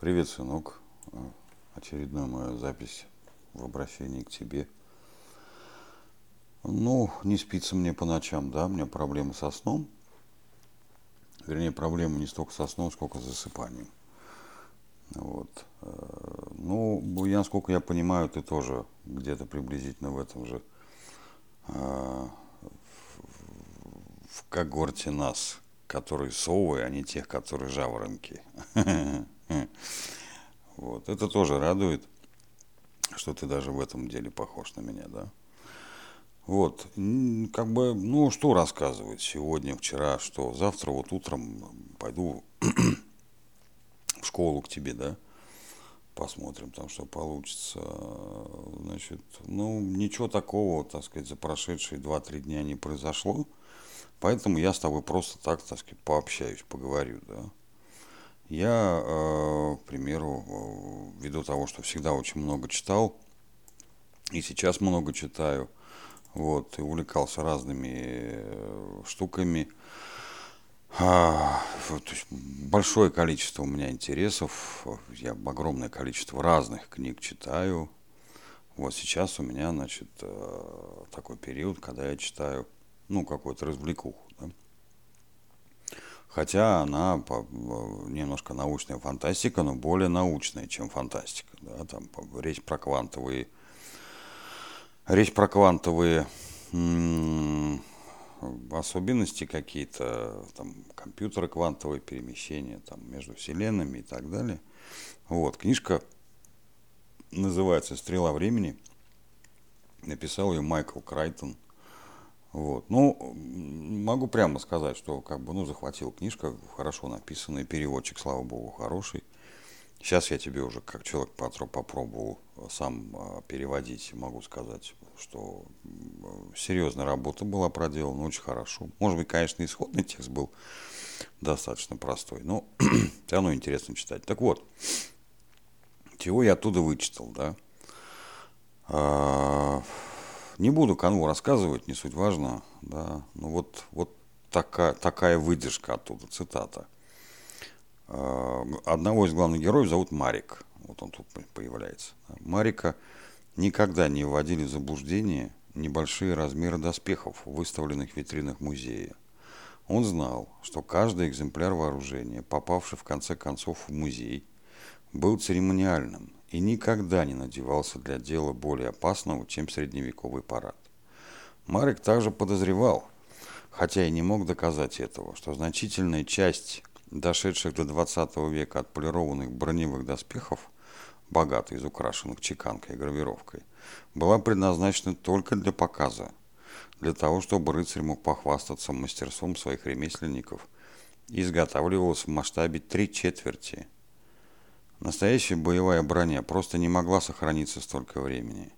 Привет, сынок. Очередная моя запись в обращении к тебе. Ну, не спится мне по ночам, да, у меня проблемы со сном. Вернее, проблемы не столько со сном, сколько с засыпанием. Вот. Э, ну, я, насколько я понимаю, ты тоже где-то приблизительно в этом же э, в когорте нас, которые совы, а не тех, которые жаворонки. Вот. Это тоже радует, что ты даже в этом деле похож на меня, да? Вот, как бы, ну, что рассказывать сегодня, вчера, что завтра вот утром пойду в школу к тебе, да, посмотрим там, что получится. Значит, ну, ничего такого, так сказать, за прошедшие 2-3 дня не произошло, поэтому я с тобой просто так, так сказать, пообщаюсь, поговорю, да. Я, э, к примеру, э, ввиду того, что всегда очень много читал, и сейчас много читаю, вот, и увлекался разными э, штуками, а, есть большое количество у меня интересов, я огромное количество разных книг читаю. Вот сейчас у меня, значит, такой период, когда я читаю, ну, какую-то развлекуху, да хотя она немножко научная фантастика, но более научная, чем фантастика. Да? Там речь про квантовые, речь про квантовые особенности какие-то, там, компьютеры квантовые перемещения там, между вселенными и так далее. Вот, книжка называется «Стрела времени». Написал ее Майкл Крайтон – вот. Ну, могу прямо сказать, что как бы, ну, захватил книжка, хорошо написанный, переводчик, слава богу, хороший. Сейчас я тебе уже как человек попробовал сам а, переводить, могу сказать, что серьезная работа была проделана, очень хорошо. Может быть, конечно, исходный текст был достаточно простой, но все равно интересно читать. Так вот, чего я оттуда вычитал, да? Не буду канву рассказывать, не суть важно, да, но вот, вот такая, такая выдержка оттуда, цитата. А, одного из главных героев зовут Марик, вот он тут появляется. Марика никогда не вводили в заблуждение небольшие размеры доспехов, выставленных в витринах музея. Он знал, что каждый экземпляр вооружения, попавший в конце концов в музей, был церемониальным и никогда не надевался для дела более опасного, чем средневековый парад. Марек также подозревал, хотя и не мог доказать этого, что значительная часть дошедших до 20 века отполированных броневых доспехов, богато изукрашенных чеканкой и гравировкой, была предназначена только для показа, для того, чтобы рыцарь мог похвастаться мастерством своих ремесленников изготавливалась в масштабе три четверти – Настоящая боевая броня просто не могла сохраниться столько времени.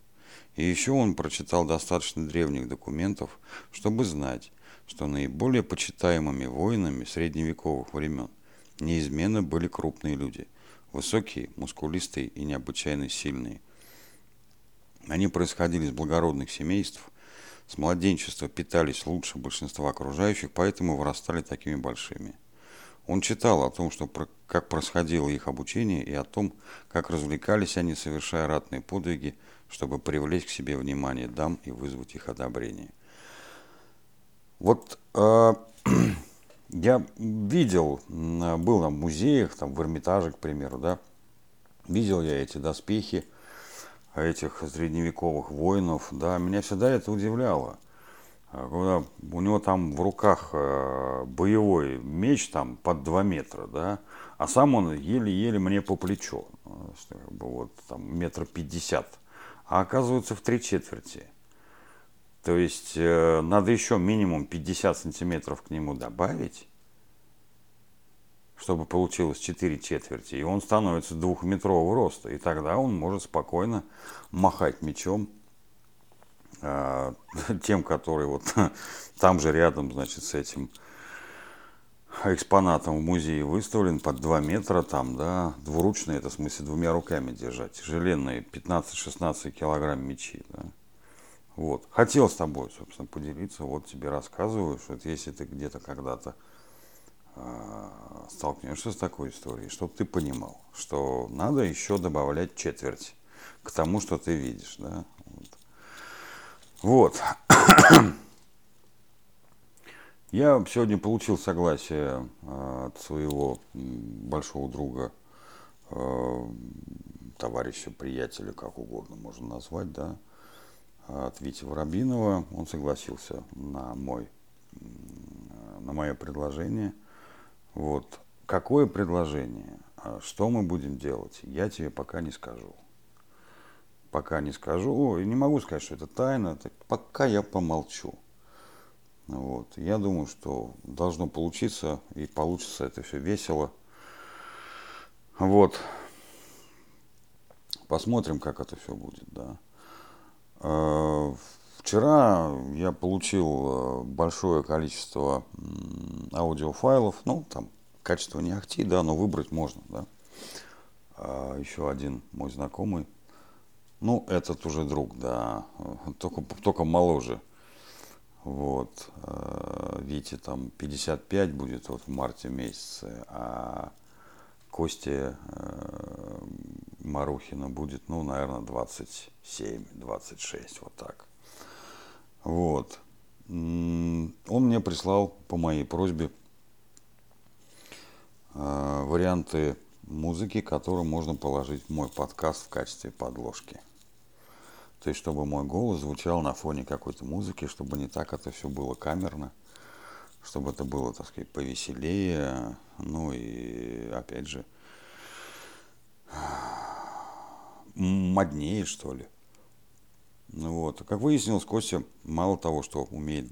И еще он прочитал достаточно древних документов, чтобы знать, что наиболее почитаемыми воинами средневековых времен неизменно были крупные люди, высокие, мускулистые и необычайно сильные. Они происходили из благородных семейств, с младенчества питались лучше большинства окружающих, поэтому вырастали такими большими. Он читал о том, что, как происходило их обучение, и о том, как развлекались они, совершая ратные подвиги, чтобы привлечь к себе внимание дам и вызвать их одобрение. Вот э, я видел, был на музеях, там, в Эрмитаже, к примеру, да, видел я эти доспехи этих средневековых воинов, да, меня всегда это удивляло – когда у него там в руках э, боевой меч там под 2 метра, да, а сам он еле-еле мне по плечу, как бы вот там метр пятьдесят, а оказывается в три четверти. То есть э, надо еще минимум 50 сантиметров к нему добавить, чтобы получилось 4 четверти, и он становится двухметрового роста, и тогда он может спокойно махать мечом а, тем, который вот там же рядом, значит, с этим экспонатом в музее выставлен под 2 метра там, да, двуручные, это в смысле двумя руками держать, тяжеленные 15-16 килограмм мечи, да. Вот. Хотел с тобой, собственно, поделиться, вот тебе рассказываю, что если ты где-то когда-то а, столкнешься с такой историей, чтобы ты понимал, что надо еще добавлять четверть к тому, что ты видишь. Да? Вот. Я сегодня получил согласие а, от своего большого друга, а, товарища, приятеля, как угодно можно назвать, да, от Вити Воробинова. Он согласился на мой на мое предложение. Вот. Какое предложение? А что мы будем делать? Я тебе пока не скажу. Пока не скажу. Не могу сказать, что это тайна. Пока я помолчу. Вот. Я думаю, что должно получиться, и получится это все весело. Вот. Посмотрим, как это все будет, да. А, вчера я получил э, большое количество аудиофайлов, ну, там качество не ахти, да, но выбрать можно, да. А, еще один мой знакомый, ну, этот уже друг, да, только, только моложе – вот. Э, Вите там 55 будет вот в марте месяце, а Косте э, Марухина будет, ну, наверное, 27-26, вот так. Вот. Он мне прислал по моей просьбе э, варианты музыки, которые можно положить в мой подкаст в качестве подложки. То есть, чтобы мой голос звучал на фоне какой-то музыки, чтобы не так это все было камерно, чтобы это было, так сказать, повеселее, ну и, опять же, моднее, что ли. Ну вот. Как выяснилось, Костя мало того, что умеет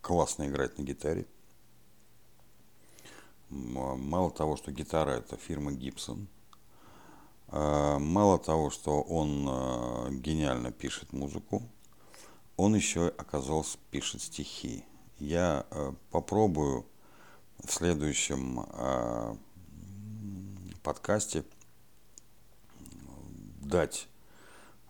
классно играть на гитаре, мало того, что гитара это фирма а, мало того, что он а, гениально пишет музыку, он еще, оказался, пишет стихи. Я а, попробую в следующем подкасте дать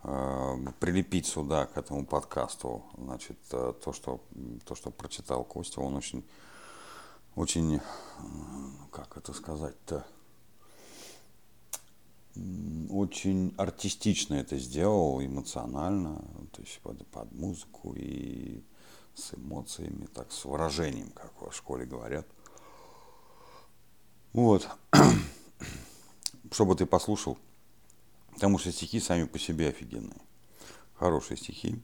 прилепить сюда к этому подкасту значит то что то что прочитал Костя он очень очень как это сказать-то очень артистично это сделал, эмоционально, то есть под, под музыку и с эмоциями, так, с выражением, как в школе говорят. Вот. Чтобы ты послушал, потому что стихи сами по себе офигенные. Хорошие стихи.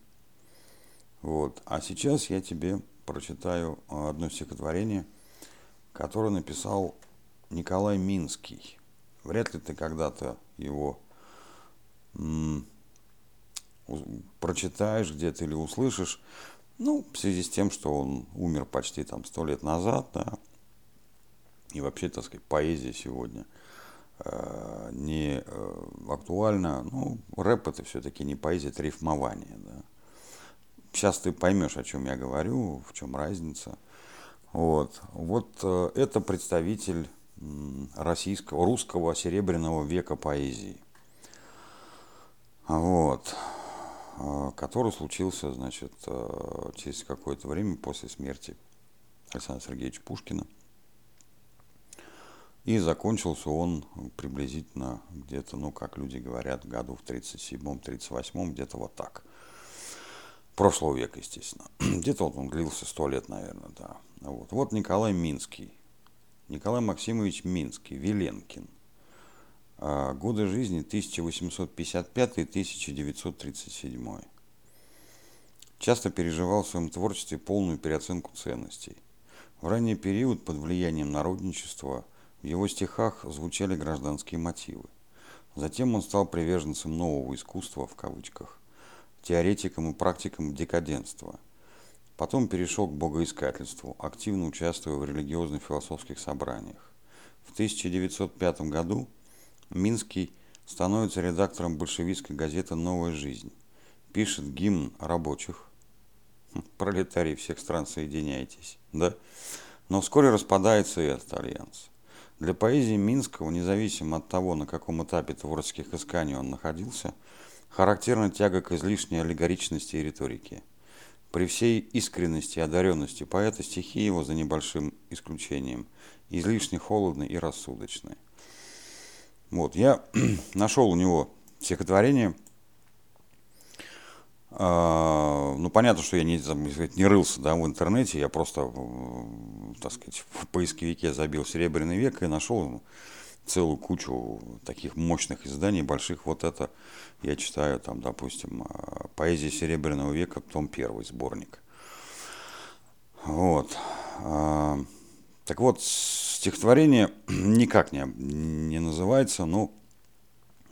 Вот. А сейчас я тебе прочитаю одно стихотворение, которое написал Николай Минский – Вряд ли ты когда-то его прочитаешь где-то или услышишь. Ну, в связи с тем, что он умер почти там сто лет назад, да. И вообще, так сказать, поэзия сегодня э, не э, актуальна. Ну, рэп это все-таки не поэзия, это рифмование, да. Сейчас ты поймешь, о чем я говорю, в чем разница. Вот, вот э, это представитель российского, русского серебряного века поэзии. Вот. А, который случился, значит, а, через какое-то время после смерти Александра Сергеевича Пушкина. И закончился он приблизительно где-то, ну, как люди говорят, году в 37-м, 38-м, где-то вот так. Прошлого века, естественно. Где-то вот он длился сто лет, наверное, да. Вот. вот Николай Минский, Николай Максимович Минский, Веленкин. А, годы жизни 1855-1937. Часто переживал в своем творчестве полную переоценку ценностей. В ранний период под влиянием народничества в его стихах звучали гражданские мотивы. Затем он стал приверженцем нового искусства, в кавычках, теоретиком и практиком декаденства – Потом перешел к богоискательству, активно участвуя в религиозных философских собраниях. В 1905 году Минский становится редактором большевистской газеты «Новая жизнь». Пишет гимн рабочих. Хм, пролетарии всех стран, соединяйтесь. Да? Но вскоре распадается и этот альянс. Для поэзии Минского, независимо от того, на каком этапе творческих исканий он находился, характерна тяга к излишней аллегоричности и риторике – При всей искренности и одаренности поэта стихи его, за небольшим исключением, излишне холодны и рассудочны. Вот, я нашел у него стихотворение. А, ну, понятно, что я не, не рылся да, в интернете, я просто, так сказать, в поисковике забил «Серебряный век» и нашел целую кучу таких мощных изданий, больших. Вот это я читаю, там, допустим, а, «Поэзия Серебряного века», том первый сборник. Вот. А, так вот, стихотворение никак не, не называется, но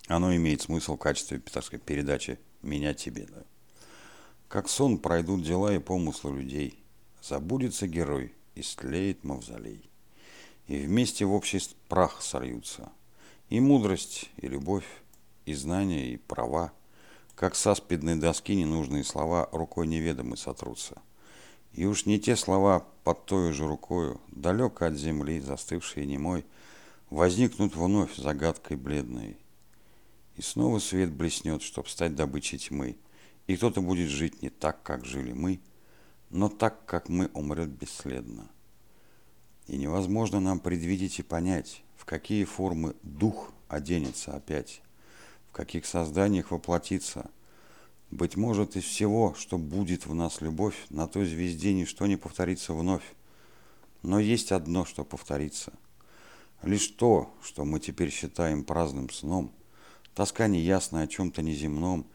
оно имеет смысл в качестве, так сказать, передачи «меня тебе». Да. Как сон пройдут дела и помыслы людей, забудется герой, истлеет мавзолей и вместе в общий прах сольются. И мудрость, и любовь, и знания, и права, как с аспидной доски ненужные слова рукой неведомы сотрутся. И уж не те слова под той же рукою, далеко от земли, застывшие немой, возникнут вновь загадкой бледной. И снова свет блеснет, чтоб стать добычей тьмы, и кто-то будет жить не так, как жили мы, но так, как мы умрет бесследно. И невозможно нам предвидеть и понять, в какие формы дух оденется опять, в каких созданиях воплотится. Быть может, из всего, что будет в нас любовь, на той звезде ничто не повторится вновь. Но есть одно, что повторится. Лишь то, что мы теперь считаем праздным сном, тоска неясная о чем-то неземном,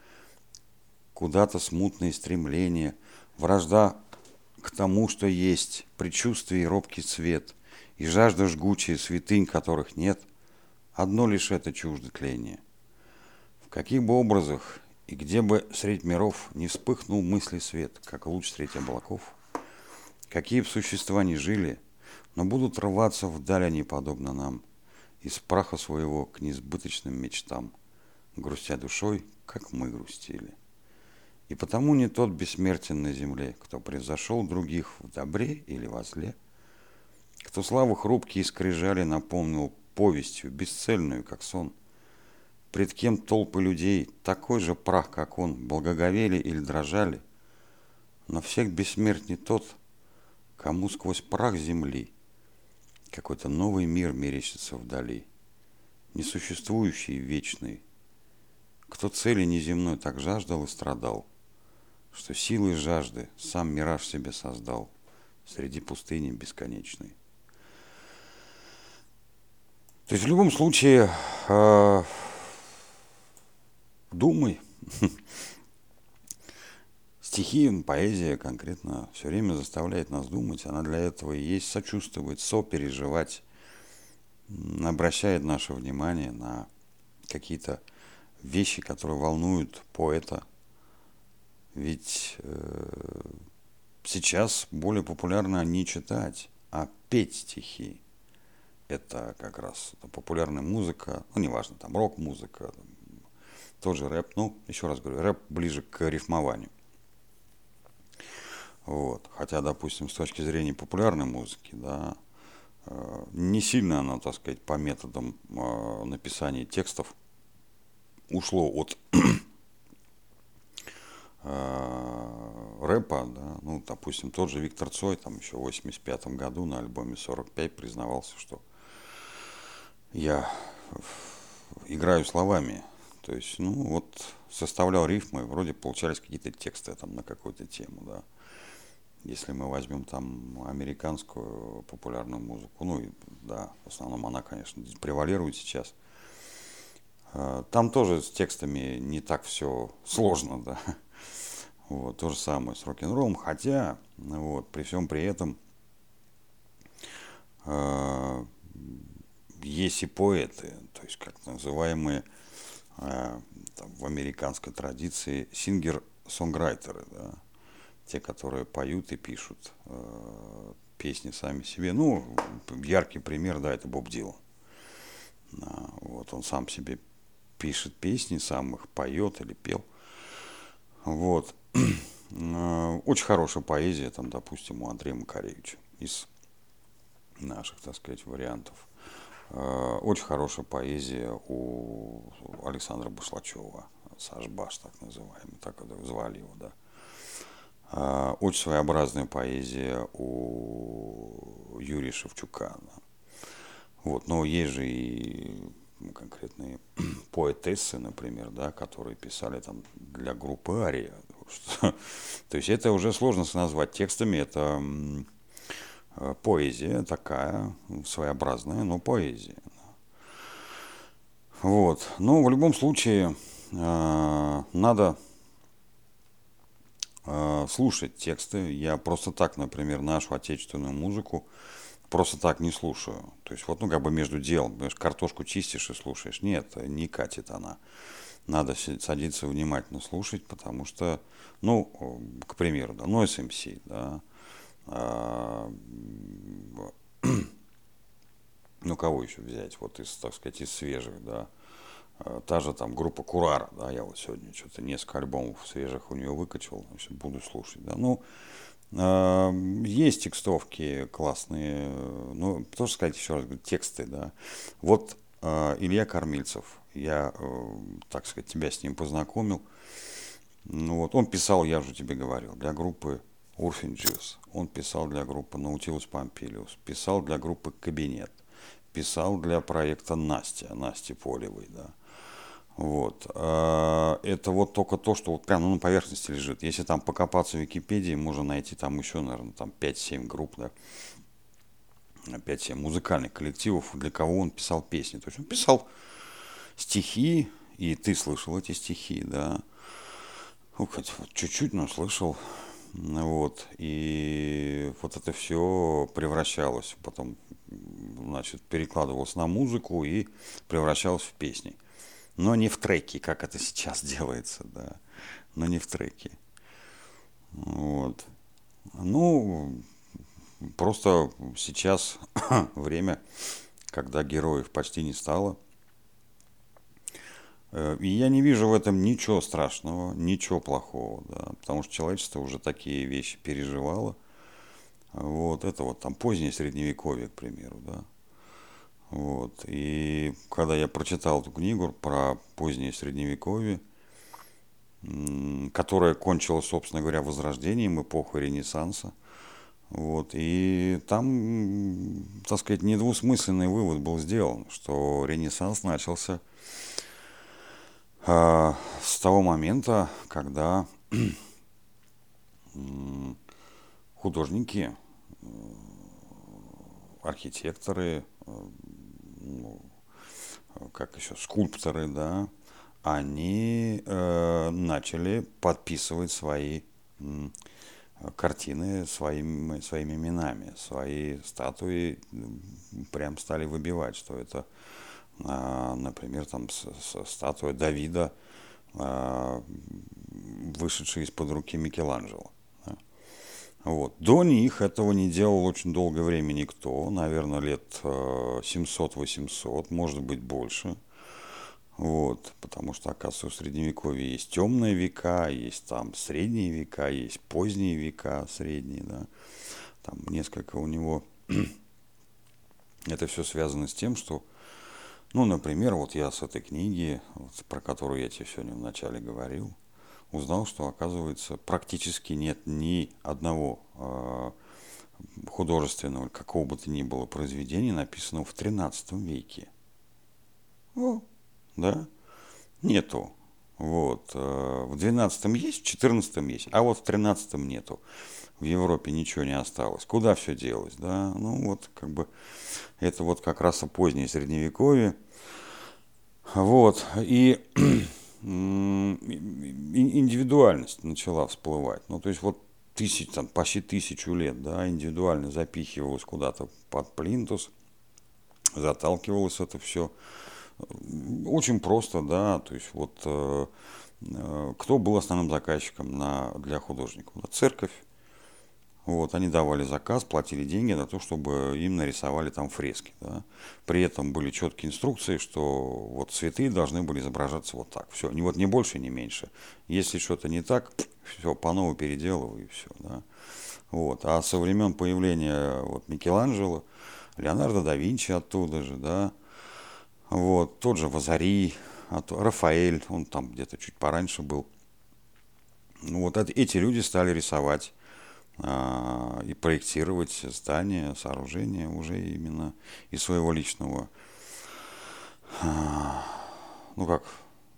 куда-то смутные стремления, вражда к тому, что есть, предчувствие и робкий свет, и жажда жгучая, святынь которых нет, одно лишь это чуждо тление. В каких бы образах и где бы средь миров не вспыхнул мысли свет, как луч средь облаков, какие бы существа ни жили, но будут рваться вдаль они, подобно нам, из праха своего к несбыточным мечтам, грустя душой, как мы грустили. И потому не тот бессмертен на земле, кто превзошел других в добре или во зле, кто славу хрупкие скрижали напомнил повестью, бесцельную, как сон, пред кем толпы людей, такой же прах, как он, благоговели или дрожали, но всех бессмертней тот, кому сквозь прах земли какой-то новый мир мерещится вдали, несуществующий вечный, кто цели неземной так жаждал и страдал – что силой жажды сам мираж себе создал среди пустыни бесконечной. То есть в любом случае э, думай. Стихи, поэзия конкретно все время заставляет нас думать. Она для этого и есть сочувствовать, сопереживать, обращает наше внимание на какие-то вещи, которые волнуют поэта – ведь э, сейчас более популярно не читать, а петь стихи. Это как раз популярная музыка, ну неважно, там рок-музыка, тот же рэп, ну, еще раз говорю, рэп ближе к рифмованию. Вот. Хотя, допустим, с точки зрения популярной музыки, да, э, не сильно она, так сказать, по методам э, написания текстов ушло от рэпа, да, ну, допустим, тот же Виктор Цой, там еще в 85 году на альбоме 45 признавался, что я играю словами, то есть, ну, вот составлял рифмы, вроде получались какие-то тексты там на какую-то тему, да. Если мы возьмем там американскую популярную музыку, ну, и, да, в основном она, конечно, превалирует сейчас. Э, там тоже с текстами не так все сложно, да. Вот, то же самое с рок-н-роллом, хотя, вот, при всем при этом э, есть и поэты, то есть как называемые э, там, в американской традиции сингер-сонграйтеры, да, те, которые поют и пишут э, песни сами себе. Ну, яркий пример, да, это Боб Дилан. Да, вот он сам себе пишет песни, сам их поет или пел. Вот. Э, очень хорошая поэзия, там, допустим, у Андрея Макаревича из наших, так сказать, вариантов. Э, очень хорошая поэзия у Александра Бушлачева, Сашбаш, так называемый, так звали его, да. А, очень своеобразная поэзия у Юрия Шевчука. Вот, но есть же и конкретные поэтессы, например, да, которые писали там для группы Ария. То есть это уже сложно назвать текстами, это э, поэзия такая, своеобразная, но поэзия. Вот. Но в любом случае э, надо э, слушать тексты. Я просто так, например, нашу отечественную музыку просто так не слушаю. То есть вот, ну, как бы между делом, понимаешь, картошку чистишь и слушаешь. Нет, не катит она. Надо садиться внимательно слушать, потому что, ну, к примеру, да, Noise MC, да, а, ну, кого еще взять, вот из, так сказать, из свежих, да, а, та же там группа Курара, да, я вот сегодня что-то несколько альбомов свежих у нее выкачал, значит, буду слушать, да, ну, есть текстовки классные, ну, тоже сказать еще раз, тексты, да. Вот э, Илья Кормильцев, я, э, так сказать, тебя с ним познакомил. Ну вот, он писал, я уже тебе говорил, для группы Урфин Джиз, он писал для группы Наутилус Помпилиус, писал для группы Кабинет, писал для проекта Настя, Насти Полевой, да. Вот. А, это вот только то, что вот прямо ну, на поверхности лежит. Если там покопаться в Википедии, можно найти там еще, наверное, там 5-7 групп, да, 5-7 музыкальных коллективов, для кого он писал песни. То есть он писал стихи, и ты слышал эти стихи, да. Ну, хоть чуть-чуть, но слышал. Вот. И вот это все превращалось, потом, значит, перекладывалось на музыку и превращалось в песни но не в треке, как это сейчас делается, да, но не в треке. Вот. Ну, просто сейчас время, когда героев почти не стало. Э, и я не вижу в этом ничего страшного, ничего плохого, да, потому что человечество уже такие вещи переживало. Вот, это вот там позднее средневековье, к примеру, да. Вот. И когда я прочитал эту книгу про позднее средневековье, которая кончилась, собственно говоря, возрождением, эпохой Ренессанса, вот, и там, так сказать, недвусмысленный вывод был сделан, что Ренессанс начался э, с того момента, когда художники, архитекторы, ну, как еще, скульпторы, да, они э, начали подписывать свои э, картины своими, своими именами, свои статуи прям стали выбивать, что это, э, например, там с, с, статуя Давида, э, вышедшая из-под руки Микеланджело. Вот. До них этого не делал очень долгое время никто, наверное, лет 700-800, э, может быть, больше. Вот, потому что, оказывается, в Средневековье есть темные века, есть там средние века, есть поздние века, средние, да. Там несколько у него... Это все связано с тем, что, ну, например, вот я с этой книги, вот, про которую я тебе сегодня вначале говорил, узнал, что, оказывается, практически нет ни одного э, художественного, какого бы то ни было произведения, написанного в XIII веке. О, да, нету. Вот. Э, в XII есть, в XIV есть, а вот в XIII нету. В Европе ничего не осталось. Куда все делось, да? Ну вот, как бы, это вот как раз позднее Средневековье. Вот. И индивидуальность начала всплывать. Ну, то есть вот тысяч, там, почти тысячу лет, да, индивидуально запихивалось куда-то под плинтус, заталкивалось это все. Очень просто, да, то есть вот э, э, кто был основным заказчиком на, для художников? Церковь, вот, они давали заказ, платили деньги на то, чтобы им нарисовали там фрески. Да. При этом были четкие инструкции, что вот цветы должны были изображаться вот так. Все, ни, вот, ни больше, ни меньше. Если что-то не так, все, по новому переделываю и все. Да. Вот. А со времен появления вот, Микеланджело, Леонардо да Винчи оттуда же, да, вот, тот же Вазари, Рафаэль, он там где-то чуть пораньше был – Ну, вот эти люди стали рисовать а, и проектировать здания, сооружения уже именно из своего личного, а, ну как,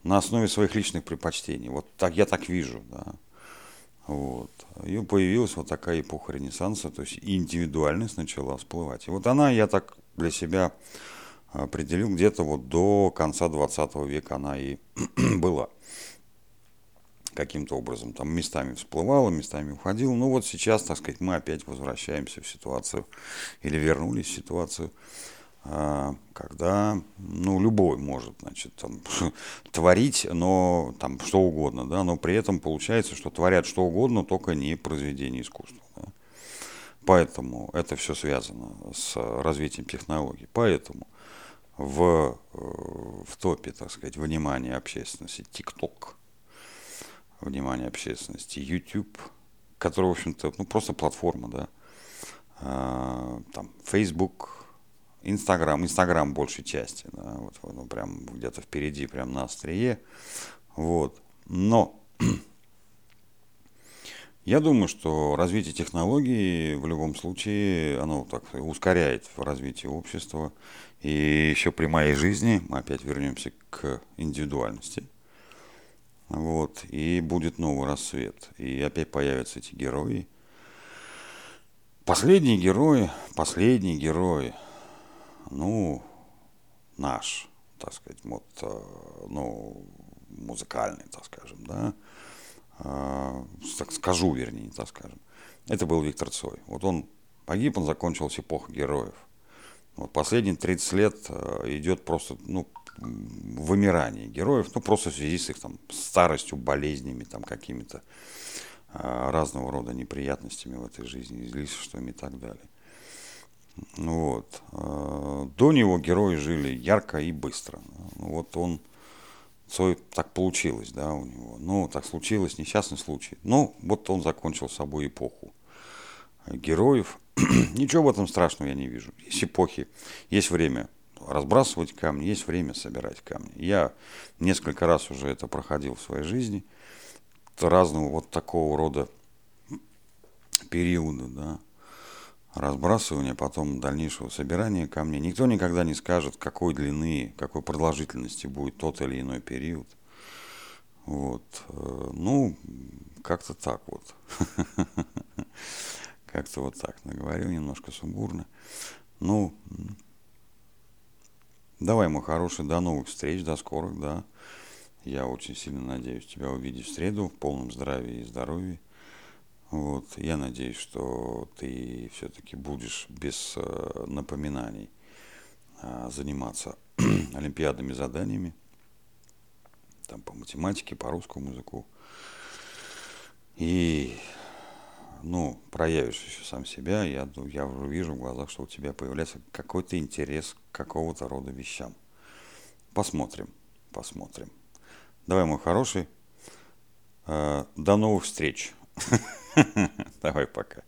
на основе своих личных предпочтений. Вот так я так вижу, да. Вот. И появилась вот такая эпоха Ренессанса, то есть индивидуальность начала всплывать. И вот она, я так для себя определил, где-то вот до конца 20 века она и была каким-то образом там местами всплывала, местами уходила. Ну вот сейчас, так сказать, мы опять возвращаемся в ситуацию или вернулись в ситуацию, а, когда, ну, любой может, значит, там, творить, но там что угодно, да, но при этом получается, что творят что угодно, только не произведение искусства. Да. Поэтому это все связано с развитием технологий. Поэтому в, э, в топе, так сказать, внимания общественности TikTok – внимание общественности. YouTube, который, в общем-то, ну, просто платформа, да. А, там, Facebook, Instagram, Instagram большей части, да, вот, ну, прям где-то впереди, прям на острие, вот. Но я думаю, что развитие технологий в любом случае, оно так ускоряет развитие общества. И еще при моей жизни, мы опять вернемся к индивидуальности – вот, и будет новый рассвет. И опять появятся эти герои. Последние герои, последние герои, ну, наш, так сказать, вот, э, ну, музыкальный, так скажем, да, э, так скажу, вернее, так скажем. Это был Виктор Цой. Вот он погиб, он закончился эпоха героев. Вот последние 30 лет э, идет просто, ну, вымирание героев, ну, просто в связи с их там старостью, болезнями, там, какими-то а, разного рода неприятностями в этой жизни, излишествами и так далее. Ну вот. А, до него герои жили ярко и быстро. Ну, вот он, свой, так получилось, да, у него. Ну, так случилось, несчастный случай. Ну, вот он закончил собой эпоху героев. Ничего в этом страшного я не вижу. Есть эпохи, есть время разбрасывать камни, есть время собирать камни. Я несколько раз уже это проходил в своей жизни. Разного вот такого рода периода, да, разбрасывания, потом дальнейшего собирания камней. Никто никогда не скажет, какой длины, какой продолжительности будет тот или иной период. Вот. Э, ну, как-то так вот. Как-то вот так наговорил, немножко сумбурно. Ну, Давай, мой хороший, до новых встреч, до скорых, да. Я очень сильно надеюсь тебя увидеть в среду в полном здравии и здоровье. Вот, я надеюсь, что ты все-таки будешь без э, напоминаний э, заниматься олимпиадными заданиями, там по математике, по русскому языку. И ну, проявишь еще сам себя, я, я уже вижу в глазах, что у тебя появляется какой-то интерес к какого-то рода вещам. Посмотрим, посмотрим. Давай, мой хороший, э, до новых встреч. Давай, пока.